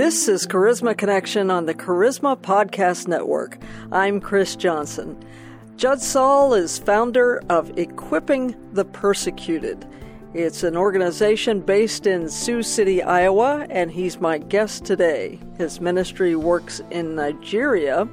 This is Charisma Connection on the Charisma Podcast Network. I'm Chris Johnson. Judd Saul is founder of Equipping the Persecuted. It's an organization based in Sioux City, Iowa, and he's my guest today. His ministry works in Nigeria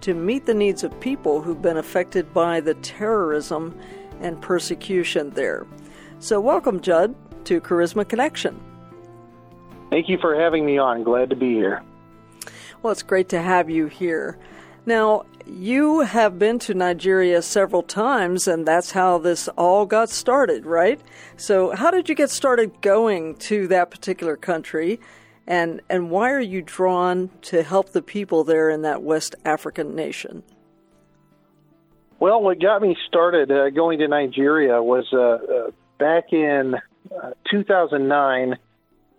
to meet the needs of people who've been affected by the terrorism and persecution there. So, welcome, Judd, to Charisma Connection. Thank you for having me on. Glad to be here. Well, it's great to have you here. Now, you have been to Nigeria several times, and that's how this all got started, right? So, how did you get started going to that particular country, and and why are you drawn to help the people there in that West African nation? Well, what got me started uh, going to Nigeria was uh, uh, back in uh, 2009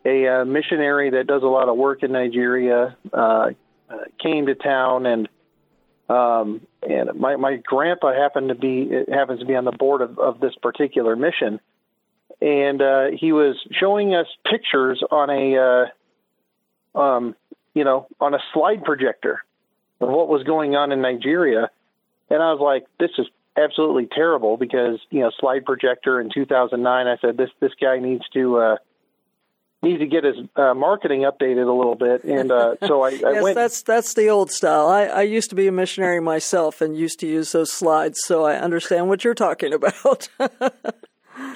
a uh, missionary that does a lot of work in Nigeria uh, uh, came to town, and um, and my my grandpa happened to be happens to be on the board of, of this particular mission, and uh, he was showing us pictures on a uh, um, you know on a slide projector of what was going on in Nigeria, and I was like, this is absolutely terrible because you know slide projector in 2009. I said this this guy needs to needs to get his uh, marketing updated a little bit, and uh, so I, I yes, went. that's that's the old style. I, I used to be a missionary myself and used to use those slides, so I understand what you're talking about.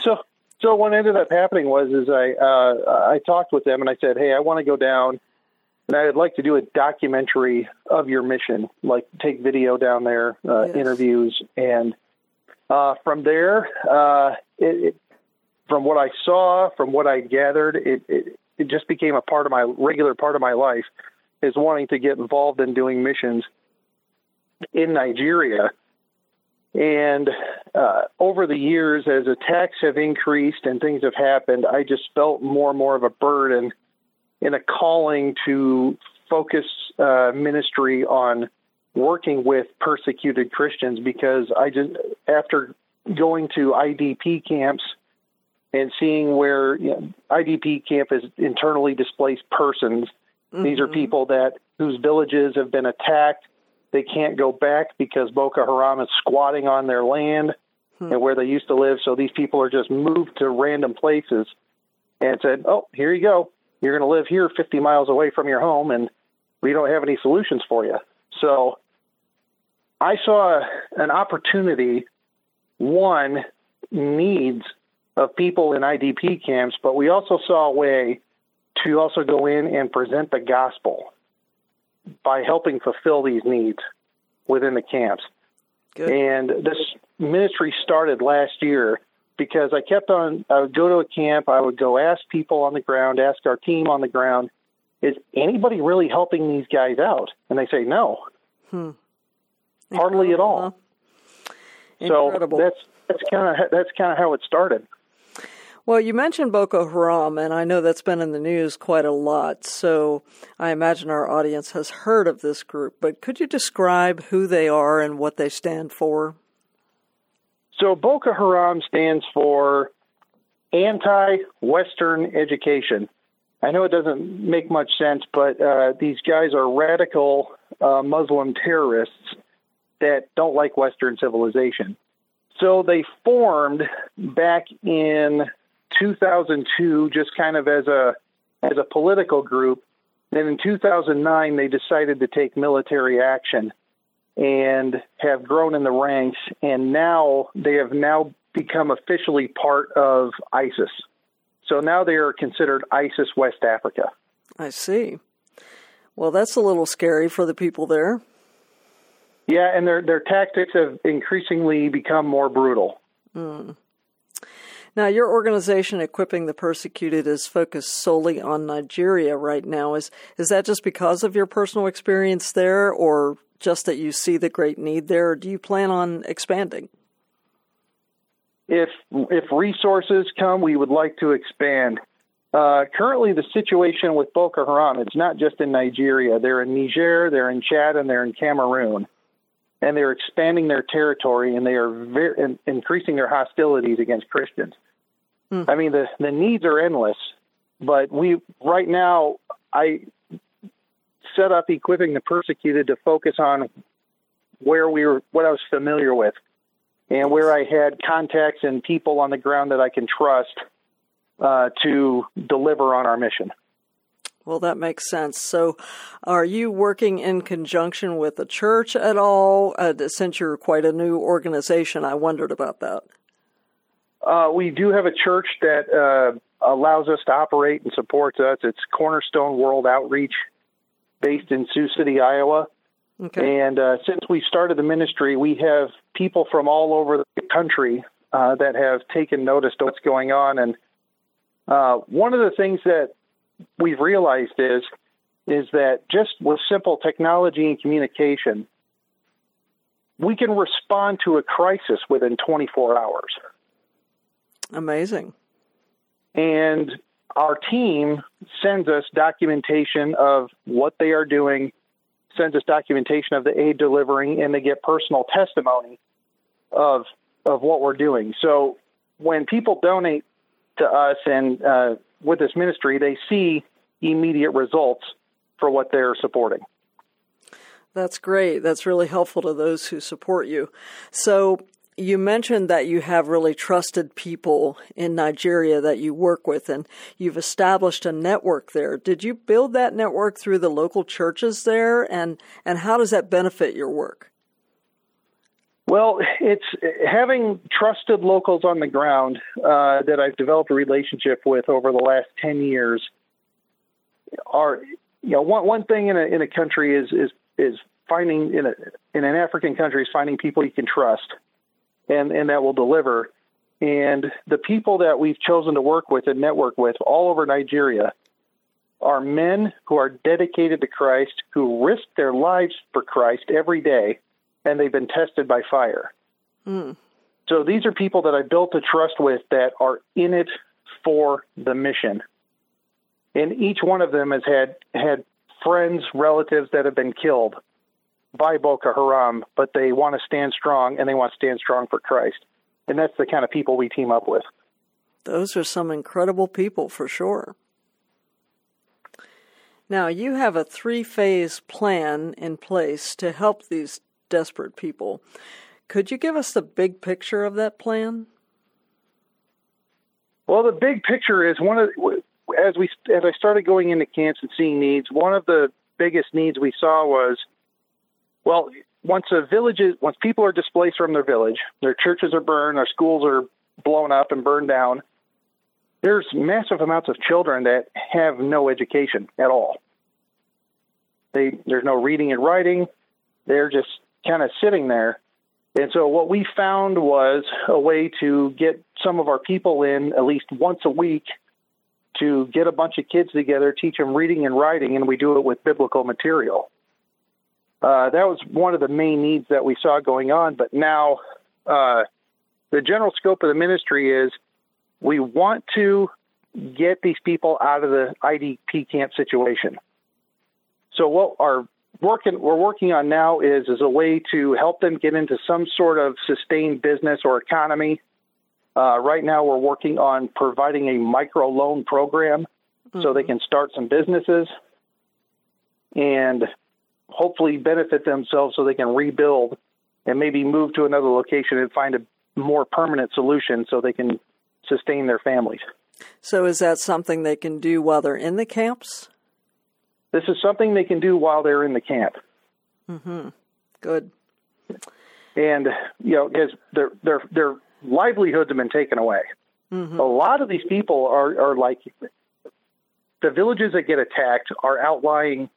so, so what ended up happening was, is I uh, I talked with them and I said, hey, I want to go down, and I'd like to do a documentary of your mission, like take video down there, uh, yes. interviews, and uh, from there, uh, it, it from what I saw, from what I gathered, it, it, it just became a part of my regular part of my life is wanting to get involved in doing missions in Nigeria. And uh, over the years, as attacks have increased and things have happened, I just felt more and more of a burden in a calling to focus uh, ministry on working with persecuted Christians because I just, after going to IDP camps and seeing where you know, IDP camp is internally displaced persons. Mm-hmm. These are mm-hmm. people that whose villages have been attacked. They can't go back because Boko Haram is squatting on their land hmm. and where they used to live. So these people are just moved to random places and said, "Oh, here you go. You're going to live here 50 miles away from your home, and we don't have any solutions for you." So I saw an opportunity. One needs of people in IDP camps, but we also saw a way to also go in and present the gospel by helping fulfill these needs within the camps. Good. And this ministry started last year because I kept on, I would go to a camp, I would go ask people on the ground, ask our team on the ground, is anybody really helping these guys out? And they say no. Hmm. Hardly at all. Incredible. So that's that's kind of that's kind of how it started. Well, you mentioned Boko Haram, and I know that's been in the news quite a lot, so I imagine our audience has heard of this group. But could you describe who they are and what they stand for? So, Boko Haram stands for Anti Western Education. I know it doesn't make much sense, but uh, these guys are radical uh, Muslim terrorists that don't like Western civilization. So they formed back in 2002 just kind of as a as a political group. Then in 2009 they decided to take military action and have grown in the ranks and now they have now become officially part of ISIS. So now they are considered ISIS West Africa. I see. Well, that's a little scary for the people there. Yeah, and their their tactics have increasingly become more brutal. Mm. Now, your organization, Equipping the Persecuted, is focused solely on Nigeria right now. Is is that just because of your personal experience there, or just that you see the great need there, or do you plan on expanding? If if resources come, we would like to expand. Uh, currently, the situation with Boko Haram, it's not just in Nigeria. They're in Niger, they're in Chad, and they're in Cameroon. And they're expanding their territory and they are very, in, increasing their hostilities against Christians. Mm. I mean, the the needs are endless, but we right now, I set up equipping the persecuted to focus on where we were, what I was familiar with, and where I had contacts and people on the ground that I can trust uh, to deliver on our mission. Well, that makes sense. So, are you working in conjunction with the church at all? Uh, since you're quite a new organization, I wondered about that. Uh, we do have a church that uh, allows us to operate and supports us. It's Cornerstone World Outreach, based in Sioux City, Iowa. Okay. And uh, since we started the ministry, we have people from all over the country uh, that have taken notice of what's going on. And uh, one of the things that we've realized is is that just with simple technology and communication, we can respond to a crisis within 24 hours. Amazing. And our team sends us documentation of what they are doing, sends us documentation of the aid delivering, and they get personal testimony of of what we're doing. So when people donate to us and uh, with this ministry, they see immediate results for what they're supporting. That's great. That's really helpful to those who support you. So, you mentioned that you have really trusted people in Nigeria that you work with, and you've established a network there. Did you build that network through the local churches there, and, and how does that benefit your work? Well, it's having trusted locals on the ground uh, that I've developed a relationship with over the last ten years. Are you know one one thing in a in a country is is is finding in a in an African country is finding people you can trust, and and that will deliver. And the people that we've chosen to work with and network with all over Nigeria are men who are dedicated to Christ, who risk their lives for Christ every day and they've been tested by fire. Mm. So these are people that I built a trust with that are in it for the mission. And each one of them has had had friends, relatives that have been killed by Boko Haram, but they want to stand strong and they want to stand strong for Christ. And that's the kind of people we team up with. Those are some incredible people for sure. Now, you have a three phase plan in place to help these desperate people. Could you give us the big picture of that plan? Well, the big picture is one of as we as I started going into camps and seeing needs. One of the biggest needs we saw was, well, once a village is once people are displaced from their village, their churches are burned, their schools are blown up and burned down. There's massive amounts of children that have no education at all. They, there's no reading and writing. They're just kind of sitting there. And so what we found was a way to get some of our people in at least once a week to get a bunch of kids together, teach them reading and writing, and we do it with biblical material. Uh, that was one of the main needs that we saw going on. But now, uh, the general scope of the ministry is we want to get these people out of the IDP camp situation. So, what our working we're working on now is is a way to help them get into some sort of sustained business or economy. Uh, right now, we're working on providing a micro loan program mm-hmm. so they mm-hmm. can start some businesses and hopefully benefit themselves so they can rebuild and maybe move to another location and find a more permanent solution so they can sustain their families. So, is that something they can do while they're in the camps? This is something they can do while they're in the camp. Mm-hmm. Good. And you know, because their their their livelihoods have been taken away. Mm-hmm. A lot of these people are are like the villages that get attacked are outlying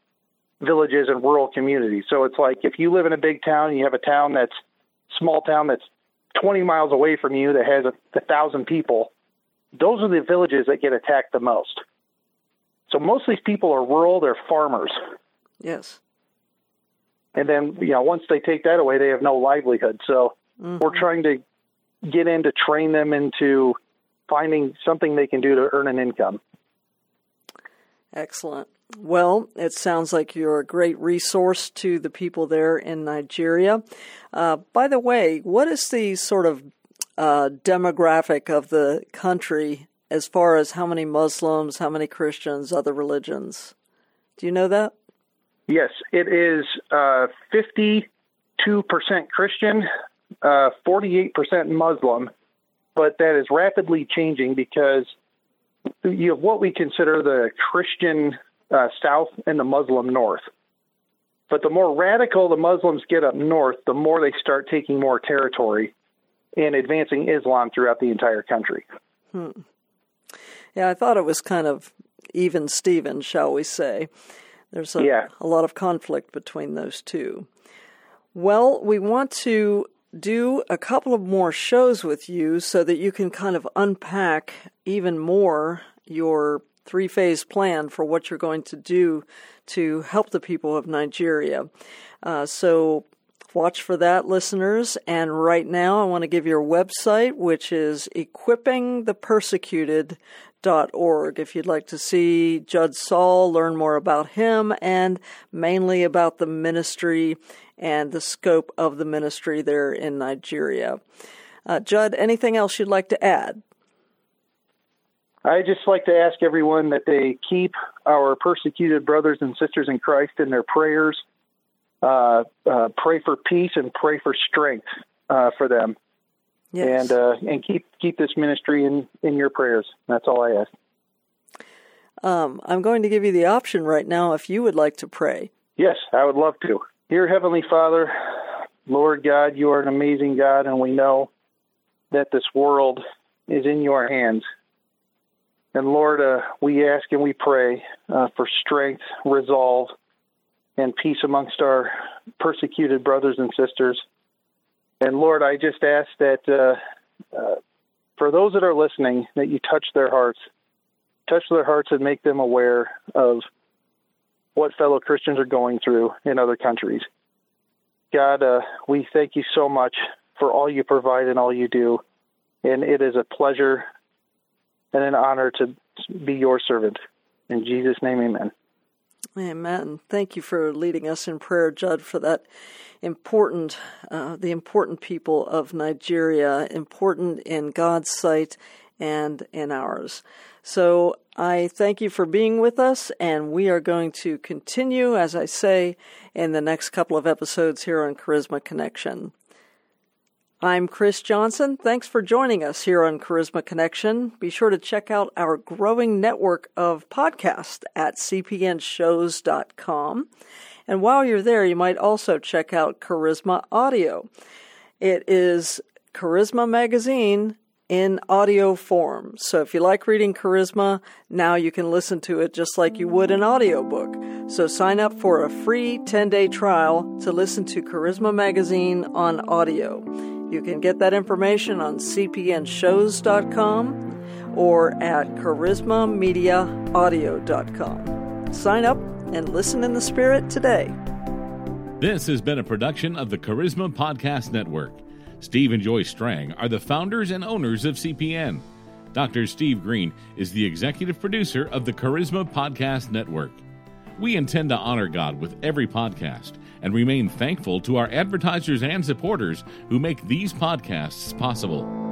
villages and rural communities. So it's like if you live in a big town and you have a town that's small town that's 20 miles away from you that has a, a thousand people, those are the villages that get attacked the most. So most of these people are rural, they're farmers. Yes. And then, you know, once they take that away, they have no livelihood. So mm-hmm. we're trying to get in to train them into finding something they can do to earn an income. Excellent. Well, it sounds like you're a great resource to the people there in Nigeria. Uh, by the way, what is the sort of uh, demographic of the country as far as how many Muslims, how many Christians, other religions. Do you know that? Yes, it is uh, 52% Christian, uh, 48% Muslim, but that is rapidly changing because you have what we consider the Christian uh, South and the Muslim North. But the more radical the Muslims get up north, the more they start taking more territory and advancing Islam throughout the entire country. Hmm. Yeah, I thought it was kind of even Steven, shall we say. There's a, yeah. a lot of conflict between those two. Well, we want to do a couple of more shows with you so that you can kind of unpack even more your three phase plan for what you're going to do to help the people of Nigeria. Uh, so watch for that, listeners. And right now, I want to give your website, which is equippingthepersecuted.org. If you'd like to see Judd Saul, learn more about him, and mainly about the ministry and the scope of the ministry there in Nigeria. Uh, Judd, anything else you'd like to add? I just like to ask everyone that they keep our persecuted brothers and sisters in Christ in their prayers. Uh, uh, pray for peace and pray for strength uh, for them, yes. and uh, and keep keep this ministry in in your prayers. That's all I ask. Um, I'm going to give you the option right now if you would like to pray. Yes, I would love to. Dear Heavenly Father, Lord God, you are an amazing God, and we know that this world is in your hands. And Lord, uh, we ask and we pray uh, for strength, resolve, and peace amongst our persecuted brothers and sisters. And Lord, I just ask that uh, uh, for those that are listening, that you touch their hearts, touch their hearts and make them aware of what fellow Christians are going through in other countries. God, uh, we thank you so much for all you provide and all you do. And it is a pleasure and an honor to be your servant. In Jesus' name, amen. Amen. Thank you for leading us in prayer, Judd, for that important, uh, the important people of Nigeria, important in God's sight and in ours. So I thank you for being with us, and we are going to continue, as I say, in the next couple of episodes here on Charisma Connection. I'm Chris Johnson. Thanks for joining us here on Charisma Connection. Be sure to check out our growing network of podcasts at cpnshows.com. And while you're there, you might also check out Charisma Audio. It is Charisma Magazine in audio form. So if you like reading Charisma, now you can listen to it just like you would an audiobook. So sign up for a free 10-day trial to listen to Charisma Magazine on audio. You can get that information on cpnshows.com or at charismamediaaudio.com. Sign up and listen in the Spirit today. This has been a production of the Charisma Podcast Network. Steve and Joy Strang are the founders and owners of CPN. Dr. Steve Green is the executive producer of the Charisma Podcast Network. We intend to honor God with every podcast and remain thankful to our advertisers and supporters who make these podcasts possible.